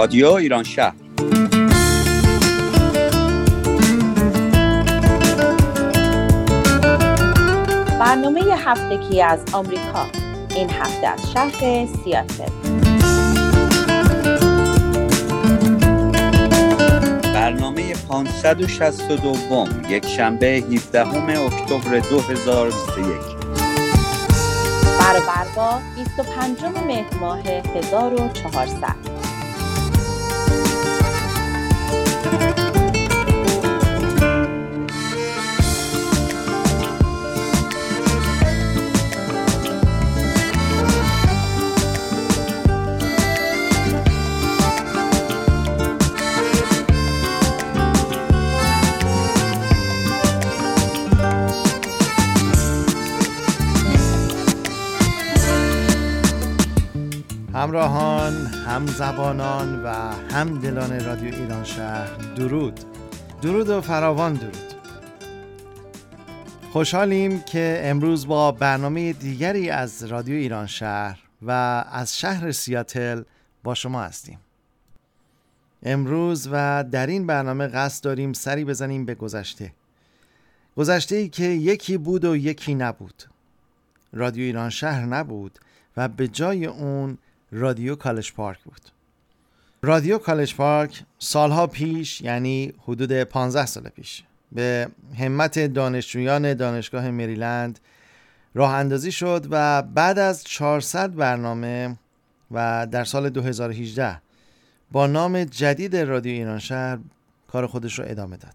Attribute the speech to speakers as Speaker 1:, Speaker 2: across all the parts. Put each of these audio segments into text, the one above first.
Speaker 1: رادیو ایران شهر.
Speaker 2: برنامه هفتگی از آمریکا. این هفته از شهر سیاتل.
Speaker 1: برنامه 562 یک شنبه 17 اکتبر 2021
Speaker 2: برابر با 25 مهر ماه 1400
Speaker 3: همراهان همزبانان و همدلان رادیو ایران شهر درود. درود و فراوان درود. خوشحالیم که امروز با برنامه دیگری از رادیو ایران شهر و از شهر سیاتل با شما هستیم. امروز و در این برنامه قصد داریم سری بزنیم به گذشته. گذشته ای که یکی بود و یکی نبود. رادیو ایران شهر نبود و به جای اون رادیو کالج پارک بود. رادیو کالج پارک سالها پیش یعنی حدود 15 سال پیش به همت دانشجویان دانشگاه مریلند راه اندازی شد و بعد از 400 برنامه و در سال 2018 با نام جدید رادیو ایران شهر کار خودش رو ادامه داد.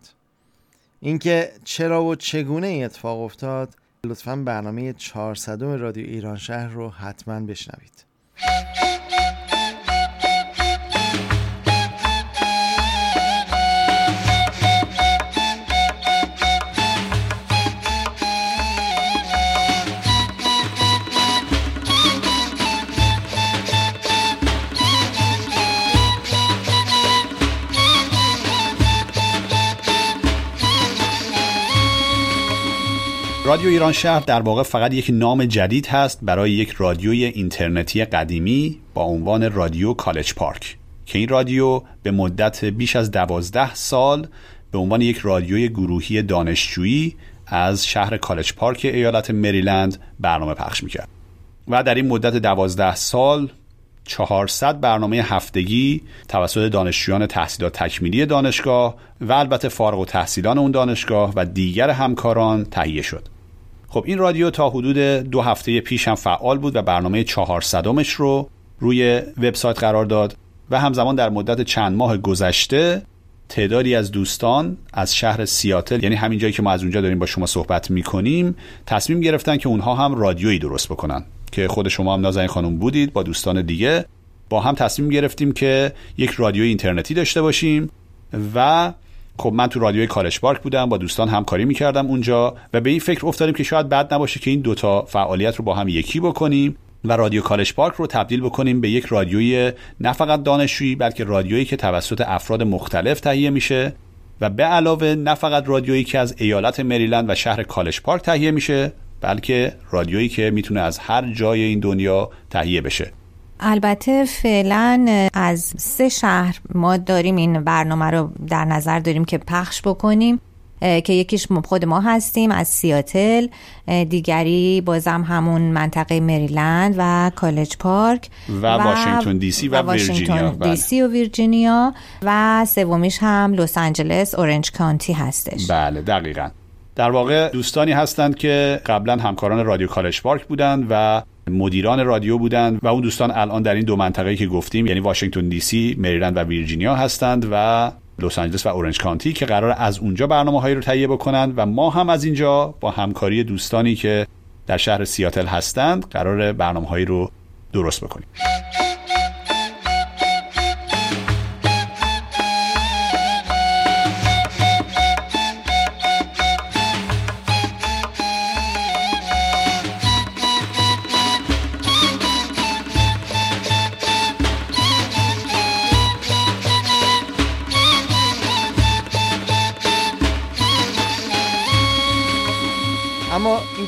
Speaker 3: اینکه چرا و چگونه این اتفاق افتاد لطفا برنامه 400 رادیو ایران شهر رو حتما بشنوید. Thank you.
Speaker 4: رادیو ایران شهر در واقع فقط یک نام جدید هست برای یک رادیوی اینترنتی قدیمی با عنوان رادیو کالج پارک که این رادیو به مدت بیش از دوازده سال به عنوان یک رادیوی گروهی دانشجویی از شهر کالج پارک ایالت مریلند برنامه پخش می‌کرد. و در این مدت دوازده سال 400 برنامه هفتگی توسط دانشجویان تحصیلات تکمیلی دانشگاه و البته فارغ و تحصیلان اون دانشگاه و دیگر همکاران تهیه شد. خب این رادیو تا حدود دو هفته پیش هم فعال بود و برنامه 400 رو روی وبسایت قرار داد و همزمان در مدت چند ماه گذشته تعدادی از دوستان از شهر سیاتل یعنی همین جایی که ما از اونجا داریم با شما صحبت می‌کنیم تصمیم گرفتن که اونها هم رادیویی درست بکنن. که خود شما هم نازنین خانم بودید با دوستان دیگه. با هم تصمیم گرفتیم که یک رادیوی اینترنتی داشته باشیم و خب من تو رادیوی کالج پارک بودم با دوستان همکاری می‌کردم اونجا و به این فکر افتادیم که شاید بد نباشه که این دوتا فعالیت رو با هم یکی بکنیم و رادیو کالج پارک رو تبدیل بکنیم به یک رادیوی نه فقط دانشجویی بلکه رادیویی که توسط افراد مختلف تهیه میشه و به علاوه نه فقط رادیویی که از ایالت مریلند و شهر کالج پارک تهیه میشه بلکه رادیویی که می‌تونه از هر جای این دنیا تهیه بشه.
Speaker 5: البته فعلا از سه شهر ما داریم این برنامه رو در نظر داریم که پخش بکنیم که یکیش خود ما هستیم از سیاتل دیگری بازم همون منطقه مریلند و کالج پارک
Speaker 4: و, و واشنگتن دی سی و, و ویرجینیا.
Speaker 5: دی سی و ویرجینیا و سومیش هم لس آنجلس اورنج کانتی هستش.
Speaker 4: بله دقیقا. در واقع دوستانی هستند که قبلا همکاران رادیو کالج پارک بودند و مدیران رادیو بودند و اون دوستان الان در این دو منطقه که گفتیم یعنی واشنگتن دی سی، مریلند و ویرجینیا هستند و لس آنجلس و اورنج کانتی که قرار از اونجا برنامه هایی رو تهیه بکنند و ما هم از اینجا با همکاری دوستانی که در شهر سیاتل هستند قرار برنامه هایی رو درست بکنیم.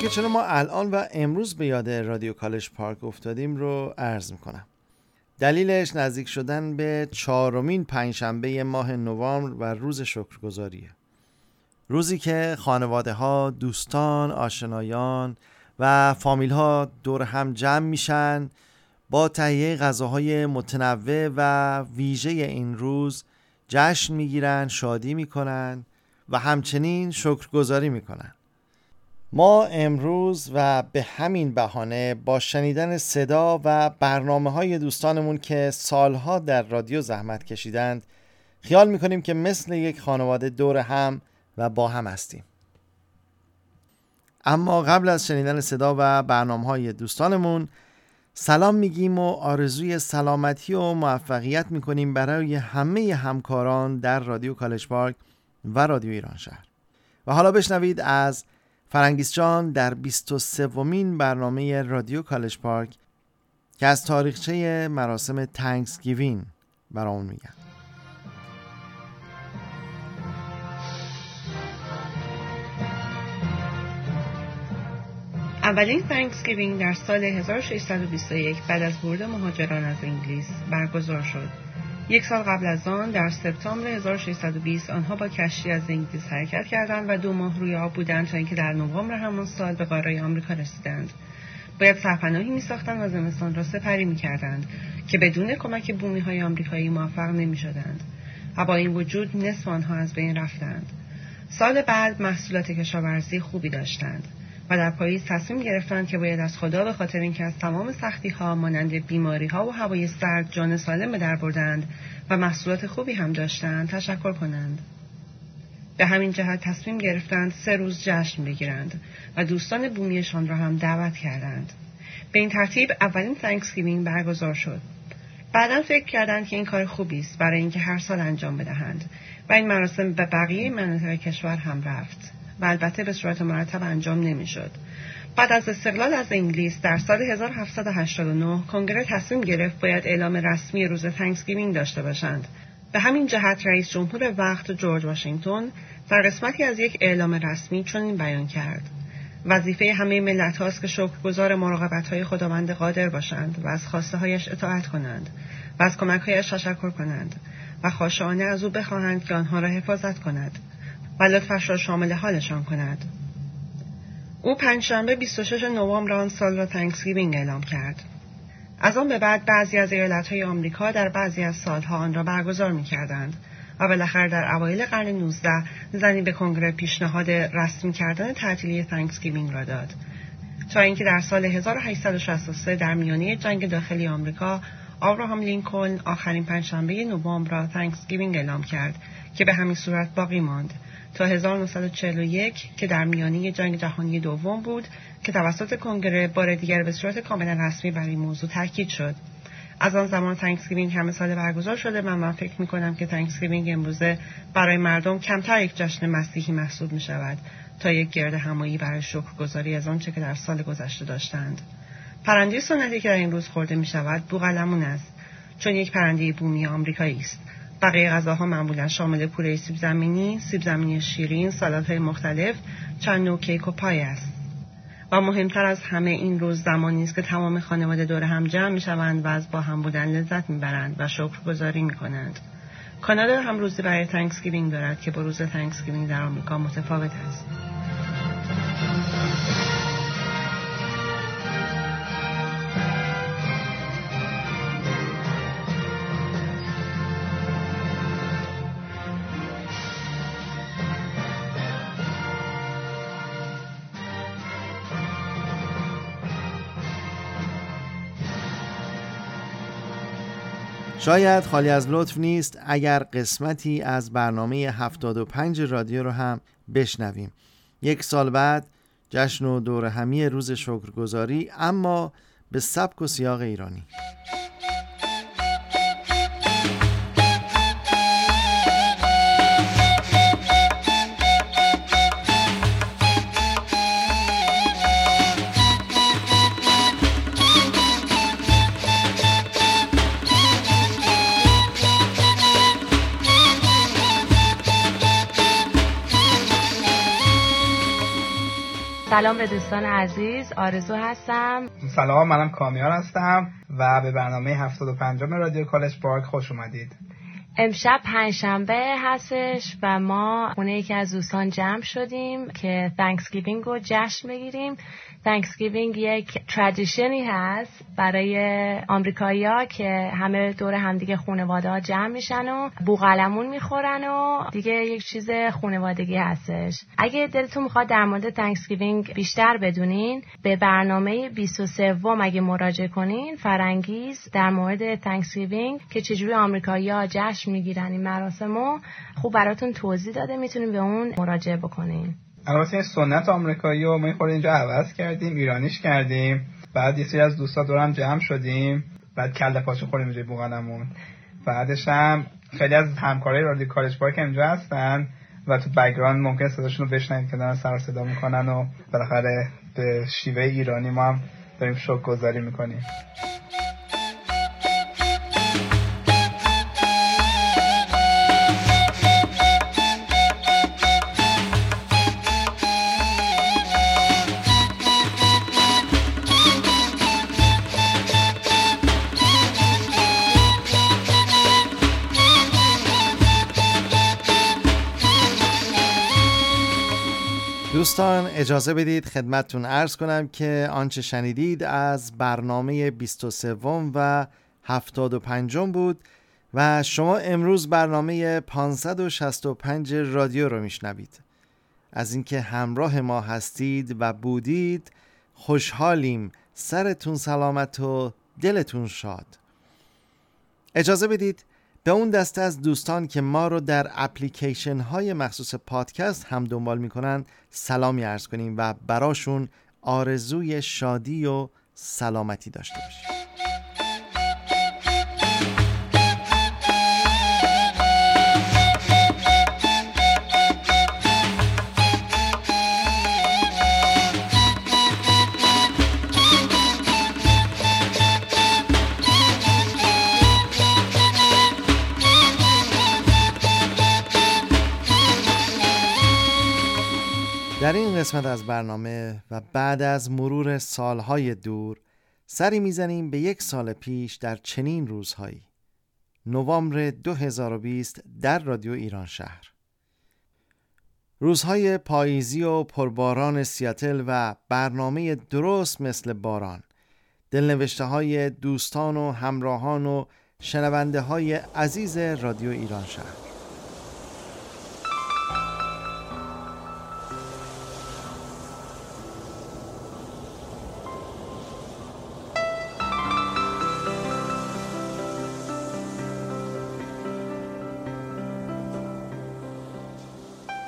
Speaker 3: اینکه چرا ما الان و امروز به یاد رادیو کالج پارک افتادیم رو عرض می‌کنم. دلیلش نزدیک شدن به چهارمین پنجشنبه ماه نوامبر و روز شکرگزاریه. روزی که خانواده ها، دوستان، آشنایان و فامیل ها دور هم جمع میشن با تهیه غذاهای متنوع و ویژه این روز جشن می‌گیرن، شادی می‌کنن و همچنین شکرگزاری می‌کنن. ما امروز و به همین بهانه با شنیدن صدا و برنامه های دوستانمون که سالها در رادیو زحمت کشیدند خیال می‌کنیم که مثل یک خانواده دور هم و با هم هستیم. اما قبل از شنیدن صدا و برنامه های دوستانمون سلام میگیم و آرزوی سلامتی و موفقیت می‌کنیم برای همه همکاران در رادیو کالج پارک و رادیو ایران شهر. و حالا بشنوید از فرنگیس جان در 23 ومین برنامه رادیو کالج پارک که از تاریخچه مراسم Thanksgiving برامون میگن
Speaker 6: اولین Thanksgiving در سال 1621 بعد از ورود مهاجران از انگلیس برگزار شد. یک سال قبل از آن در سپتامبر 1620 آنها با کشتی از انگلیس حرکت کردند و دو ماه روی آب بودند تا اینکه در نوامبر همان سال به قاره آمریکا رسیدند. باید سرپناهی می ساختند و زمستان را سپری می کردند که بدون کمک بومی های آمریکایی موفق نمی شدند. و با این وجود نصف آنها از بین رفتند. سال بعد محصولات کشاورزی خوبی داشتند. و در پاییز تصمیم گرفتند که باید از خدا به خاطر اینکه از تمام سختی ها مانند بیماری ها و هوای سرد جان سالم به در بردند و محصولات خوبی هم داشتند تشکر کنند. به همین جهت تصمیم گرفتند سه روز جشن بگیرند و دوستان بومیشان را هم دعوت کردند. به این ترتیب اولین Thanksgiving برگزار شد. بعدا فکر کردند که این کار خوبی است برای اینکه هر سال انجام بدهند و این مراسم به بقیه مناطق کشور هم رفت. و البته به صورت مرتب انجام نمی‌شد. بعد از استقلال از انگلیس در سال 1789 کنگره تصمیم گرفت باید اعلام رسمی روز Thanksgiving داشته باشند. به همین جهت رئیس جمهور وقت جورج واشنگتن در قسمتی از یک اعلام رسمی چنین بیان کرد. وظیفه همه ملت هاست که شکرگزار مراقبت های خداوند قادر باشند و از خواسته هایش اطاعت کنند و از کمک هایش تشکر کنند و خاشعانه از او بخواهند که آنها را حفاظت کند و لطفش را شامل حالشان کند. او پنجشنبه 26 نوامبر آن سال را Thanksgiving اعلام کرد. از آن به بعد بعضی از ایالتهای آمریکا در بعضی از سالها آن را برگزار می کردند و بالاخره در اوایل قرن 19 زنی به کنگره پیشنهاد رسمی کردن تعطیلی Thanksgiving را داد تا اینکه در سال 1863 در میانه جنگ داخلی آمریکا آبراهام لینکلن آخرین پنجشنبه نوامبر را Thanksgiving اعلام کرد که به همین صورت باقی ماند تا 1941 که در میانه جنگ جهانی دوم بود که توسط کنگره بار دیگر به صورت کاملا رسمی بر این موضوع تاکید شد. از آن زمان Thanksgiving همه سال برگزار شده و من فکر می کنم که Thanksgiving امروزه برای مردم کمتر یک جشن مسیحی محسوب می شود تا یک گردهمایی برای شکرگزاری از آنچه که در سال گذشته داشتند. پرنده سنتی که در این روز خورده می شود بوقلمون است چون یک پرنده بومی آمریکایی است. بقیه غذاها معمولا شامل پوره سیب زمینی، سیب زمینی شیرین، سالاد های مختلف، چند نوع کیک و پای است. و مهمتر از همه این روز زمانی است که تمام خانواده دور هم جمع می شوند و از با هم بودن لذت می برند و شکرگزاری می کنند. کانادا هم روزی برای Thanksgiving دارد که با روز Thanksgiving در آمریکا متفاوت است.
Speaker 3: شاید خالی از لطف نیست اگر قسمتی از برنامه 75 رادیو رو هم بشنویم. یک سال بعد جشن و دور همی روز شکرگزاری اما به سبک و سیاق ایرانی.
Speaker 7: سلام به دوستان عزیز آرزو هستم.
Speaker 8: سلام منم کامیار هستم و به برنامه 75 رادیو کالج پارک خوش اومدید.
Speaker 7: امشب پنجشنبه هستش و ما خونه یکی از دوستان جمع شدیم که Thanksgiving رو جشن بگیریم Thanksgiving یک tradition ی هست برای آمریکایی‌ها که همه دور همدیگه خانواده ها جمع میشن و بوقلمون می‌خورن و دیگه یک چیز خانوادگی هستش. اگه دلتون می‌خواد در مورد Thanksgiving بیشتر بدونین به برنامه 23 اگه مراجعه کنین فرنگیس در مورد Thanksgiving که چجوری آمریکایی‌ها جشن می‌گیرن این مراسمو خوب براتون توضیح داده. می‌تونین به اون مراجعه بکنین.
Speaker 8: البته این سنت آمریکایی رو ما خود اینجا عوض کردیم ایرانیش کردیم. بعد یه سری از دوستا دور هم جمع شدیم. بعد کله پاچه خوریم اینجا بوقلمون بعدش هم خیلی از همکارای رادیو کالج پارک اینجا هستن و تو بگراند ممکن صداشون رو بشنوید که دارن سر صدا می‌کنن و بالاخره به شیوه ایرانی ما هم داریم شوک گذاری می‌کنیم.
Speaker 3: دوستان اجازه بدید خدمتتون ارز کنم که آنچه شنیدید از برنامه 23 و 75 بود و شما امروز برنامه 565 رادیو رو میشنوید. از اینکه همراه ما هستید و بودید خوشحالیم. سرتون سلامت و دلتون شاد. اجازه بدید به اون دسته از دوستان که ما رو در اپلیکیشن های مخصوص پادکست هم دنبال می‌کنن سلامی ارز کنیم و براشون آرزوی شادی و سلامتی داشته باشیم. قسمت از برنامه و بعد از مرور سالهای دور سری می‌زنیم به یک سال پیش در چنین روزهایی. نوامبر 2020 در رادیو ایران شهر. روزهای پاییزی و پرباران سیاتل و برنامه درست مثل باران دلنوشته های دوستان و همراهان و شنونده های عزیز رادیو ایران شهر.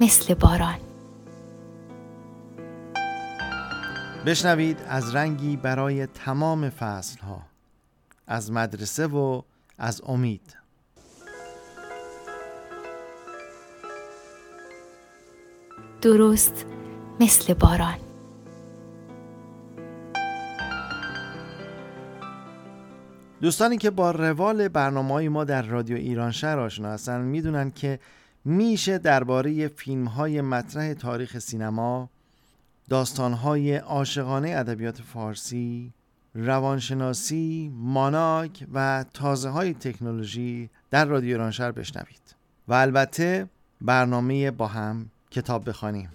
Speaker 9: مثل باران.
Speaker 3: بشنوید از رنگی برای تمام فصل ها از مدرسه و از امید.
Speaker 9: درست مثل باران.
Speaker 3: دوستانی که با روال برنامه های ما در رادیو ایران شهر آشنا هستن می‌دونن که میشه درباره فیلم های مطرح تاریخ سینما داستان های عاشقانه ادبیات فارسی روانشناسی، ماناک و تازه های تکنولوژی در رادیو ایرانشهر بشنوید و البته برنامه با هم کتاب بخوانیم.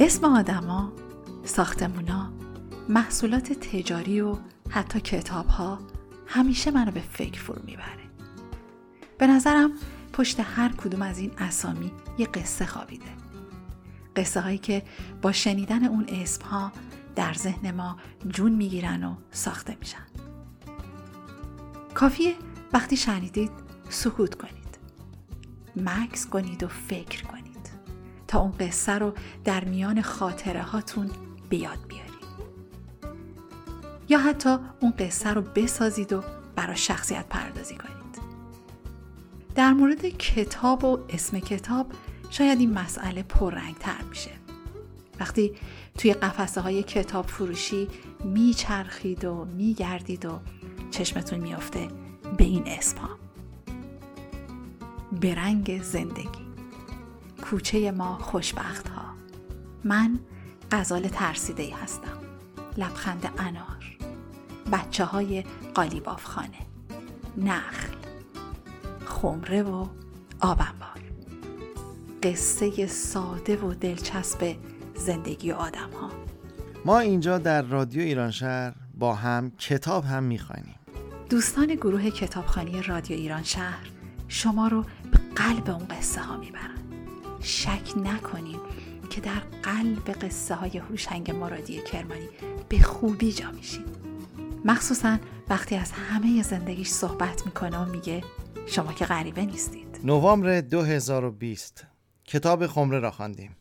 Speaker 10: اسم آدما ساختمونا محصولات تجاری و حتی کتاب ها همیشه منو به فکر فرو می‌بره. به نظرم پشت هر کدوم از این اسامی یه قصه خوابیده. قصه هایی که با شنیدن اون اسم ها در ذهن ما جون می‌گیرن و ساخته میشن. کافیه وقتی شنیدید سکوت کنید. مکس کنید و فکر کنید. تا اون قصه رو در میان خاطره هاتون بیاد بیارید یا حتی اون قصه رو بسازید و برای شخصیت پردازی کنید. در مورد کتاب و اسم کتاب شاید این مسئله پررنگ تر میشه. وقتی توی قفسه های کتاب فروشی میچرخید و میگردید و چشمتون میافته به این اسم ها برنگ زندگی. کوچه ما خوشبخت ها من غزال ترسیده ای هستم. لبخند انار. بچه های قالیباف خانه نخل. خمره و آبنبار. قصه ساده و دلچسب زندگی آدم ها
Speaker 3: ما اینجا در رادیو ایران شهر با هم کتاب هم می‌خوانیم.
Speaker 10: دوستان گروه کتابخانی رادیو ایران شهر شما رو به قلب اون قصه ها می‌برن. شک نکنید که در قلب قصه های هوشنگ مرادی کرمانی به خوبی جا میشین. مخصوصا وقتی از همه زندگیش صحبت می‌کنه و میگه شما که غریبه نیستید.
Speaker 3: نوامبر 2020 کتاب خمره را خواندیم.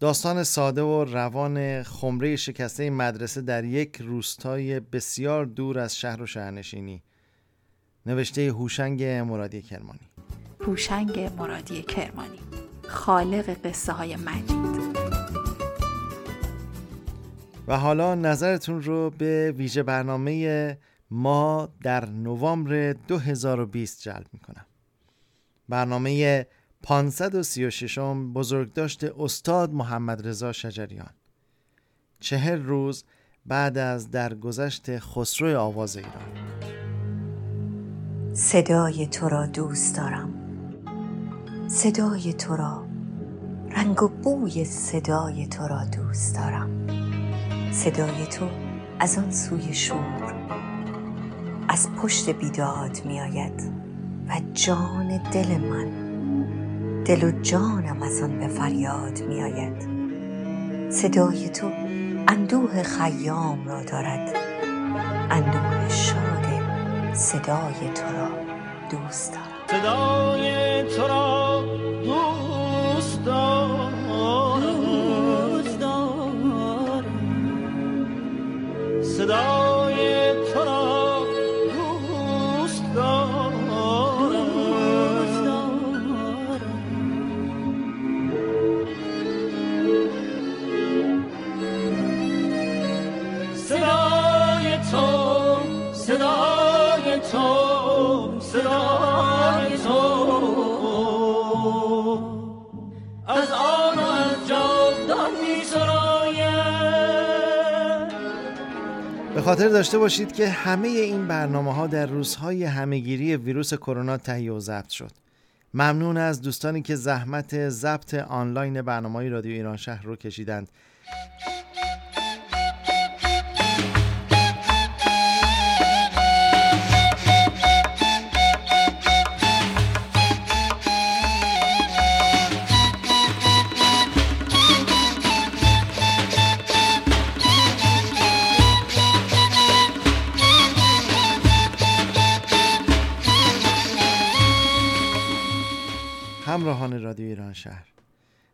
Speaker 3: داستان ساده و روان خمره شکسته مدرسه در یک روستای بسیار دور از شهر و شهرنشینی. نوشته هوشنگ مرادی کرمانی.
Speaker 10: هوشنگ مرادی کرمانی. خالق قصه های مجید.
Speaker 3: و حالا نظرتون رو به ویژه برنامه ما در نوامبر 2020 جلب می‌کنم. برنامه 536 بزرگداشت استاد محمد رضا شجریان. چهر روز بعد از درگذشت خسرو آواز ایران.
Speaker 11: صدای تو را دوست دارم. صدای تو را رنگ و بوی صدای تو را دوست دارم. صدای تو از آن سوی شور از پشت بیداد می آید و جان دل من دل و جانم از آن به فریاد می آید صدای تو اندوه خیام را دارد اندوه شاد صدای تو را دوست دارم.
Speaker 12: صدای تو را
Speaker 3: خاطر داشته باشید که همه این برنامه ها در روزهای همهگیری ویروس کرونا تهیه و ضبط شد. ممنون از دوستانی که زحمت ضبط آنلاین برنامه رادیو ایران شهر رو کشیدند. همراهان رادیو ایران شهر.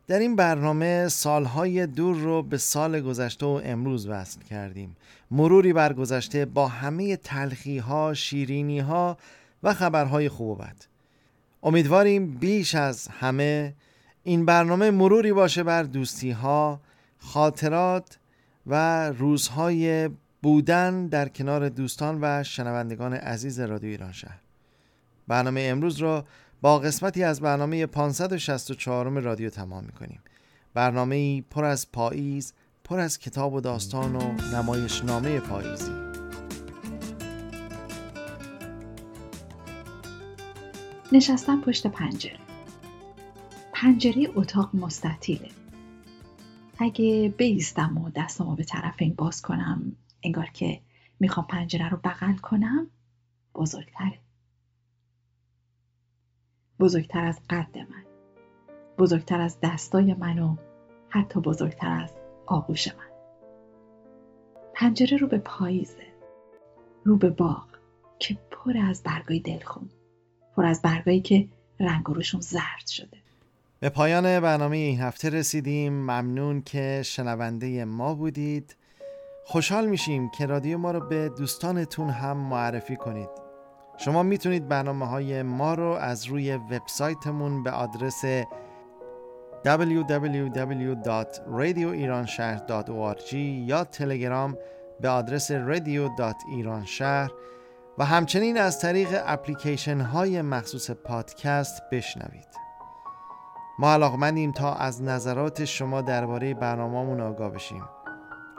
Speaker 3: در این برنامه سالهای دور رو به سال گذشته و امروز وصل کردیم. مروری بر گذشته با همه تلخی ها شیرینی ها و خبرهای خوب و بد. امیدواریم بیش از همه این برنامه مروری باشه بر دوستی ها خاطرات و روزهای بودن در کنار دوستان و شنوندگان عزیز رادیو ایران شهر. برنامه امروز رو با قسمتی از برنامه 564 رادیو تمام می‌کنیم. برنامه پر از پاییز پر از کتاب و داستان و نمایشنامه پاییزی.
Speaker 10: نشستم پشت پنجره. پنجره اتاق مستطیله. اگه بیستم و دستمو به طرف این باز کنم انگار که می‌خوام پنجره رو بغل کنم بزرگتره. بزرگتر از قد من. بزرگتر از دستای من و حتی بزرگتر از آغوش من. پنجره رو به پاییزه رو به باغ که پر از برگای دلخون پر از برگایی که رنگ روشون زرد شده.
Speaker 3: به پایان برنامه این هفته رسیدیم. ممنون که شنونده ما بودید. خوشحال میشیم که رادیو ما رو به دوستانتون هم معرفی کنید. شما می‌تونید برنامه های ما رو از روی وبسایتمون به آدرس www.radioiranshahr.org یا تلگرام به آدرس radio.iranshahر و همچنین از طریق اپلیکیشن های مخصوص پادکست بشنوید. ما علاقمندیم تا از نظرات شما درباره برنامهمون آگاه بشیم.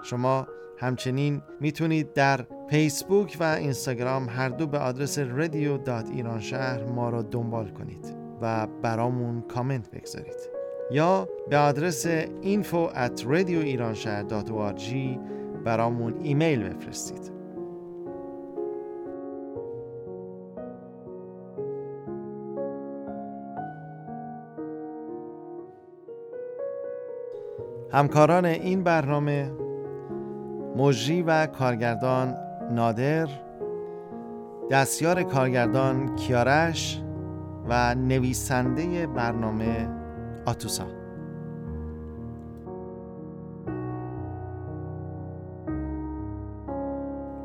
Speaker 3: شما همچنین می‌تونید در فیسبوک و اینستاگرام هر دو به آدرس رادیو دات ایران شهر ما را دنبال کنید و برامون کامنت بگذارید. یا به آدرس info at radioiranshahr.org برامون ایمیل بفرستید. همکاران این برنامه مجری و کارگردان نادر دستیار کارگردان کیارش و نویسنده برنامه آتوسا.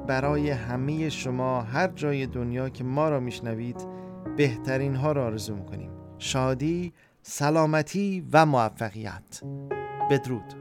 Speaker 3: برای همه شما هر جای دنیا که ما را میشنوید بهترین ها را آرزو می‌کنیم. شادی سلامتی و موفقیت. بدرود.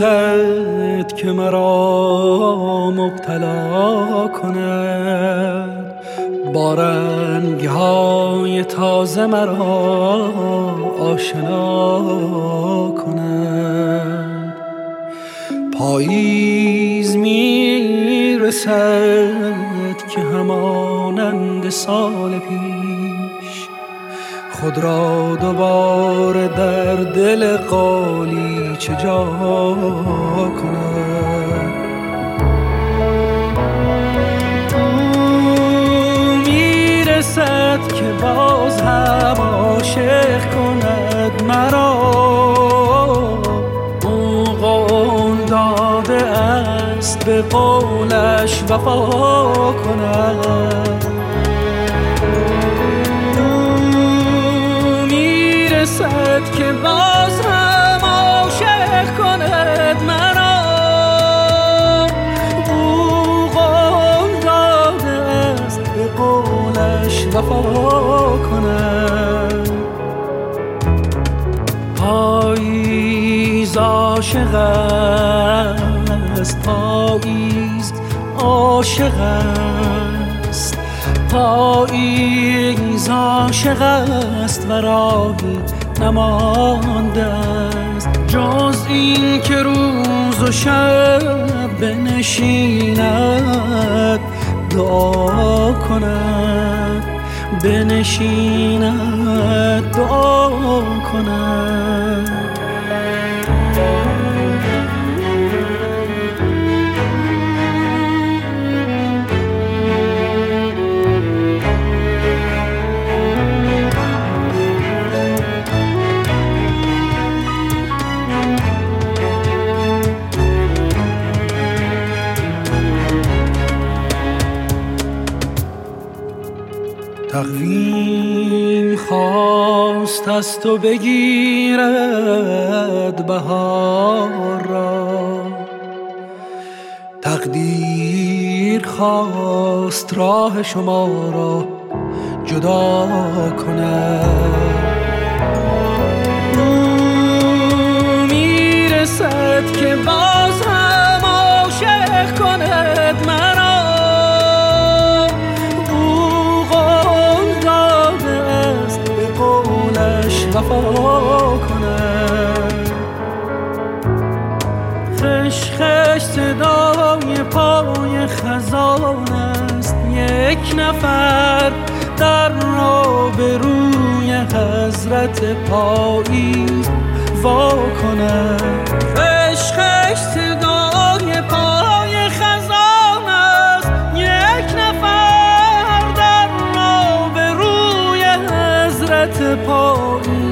Speaker 13: می‌رسد که مرا مبتلا کند. با رنگ های تازه مرا آشنا کند. پاییز می‌رسد که همانند سال پیش خود را دوباره در دل قالی چه جا کند؟ می‌رسد که باز هم عاشق کند مرا. او قول داده است به قولش وفا کند. می‌رسد که باز هم عاشق کند مرا. او قول داده است به قولش وفا کند. پاییز عاشق است پاییز عاشق است. پاییز عاشق است و راهی نمانده است. جز این که روز و شب بنشیند دعا کند. بنشیند دعا کند. تقویم خواست از تو بگیرد بهار را. تقدیر خواست راه شما را جدا کند. می‌رسد که باز هم عاشق کند. وفا کند خش خش صدای پای خزان است. یک نفر در را به روی حضرت پاییز وا کند خش خش صدای پای خزان است. یک نفر در را به روی حضرت پاییز وا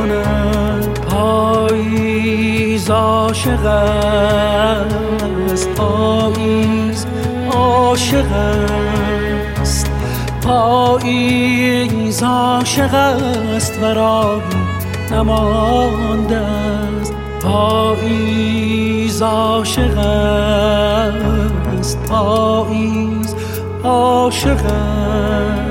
Speaker 13: کند پاییز عاشق است. پاییز عاشق است. پاییز عاشق است. و راهی نمانده است. پاییز عاشق است. پاییز عاشق است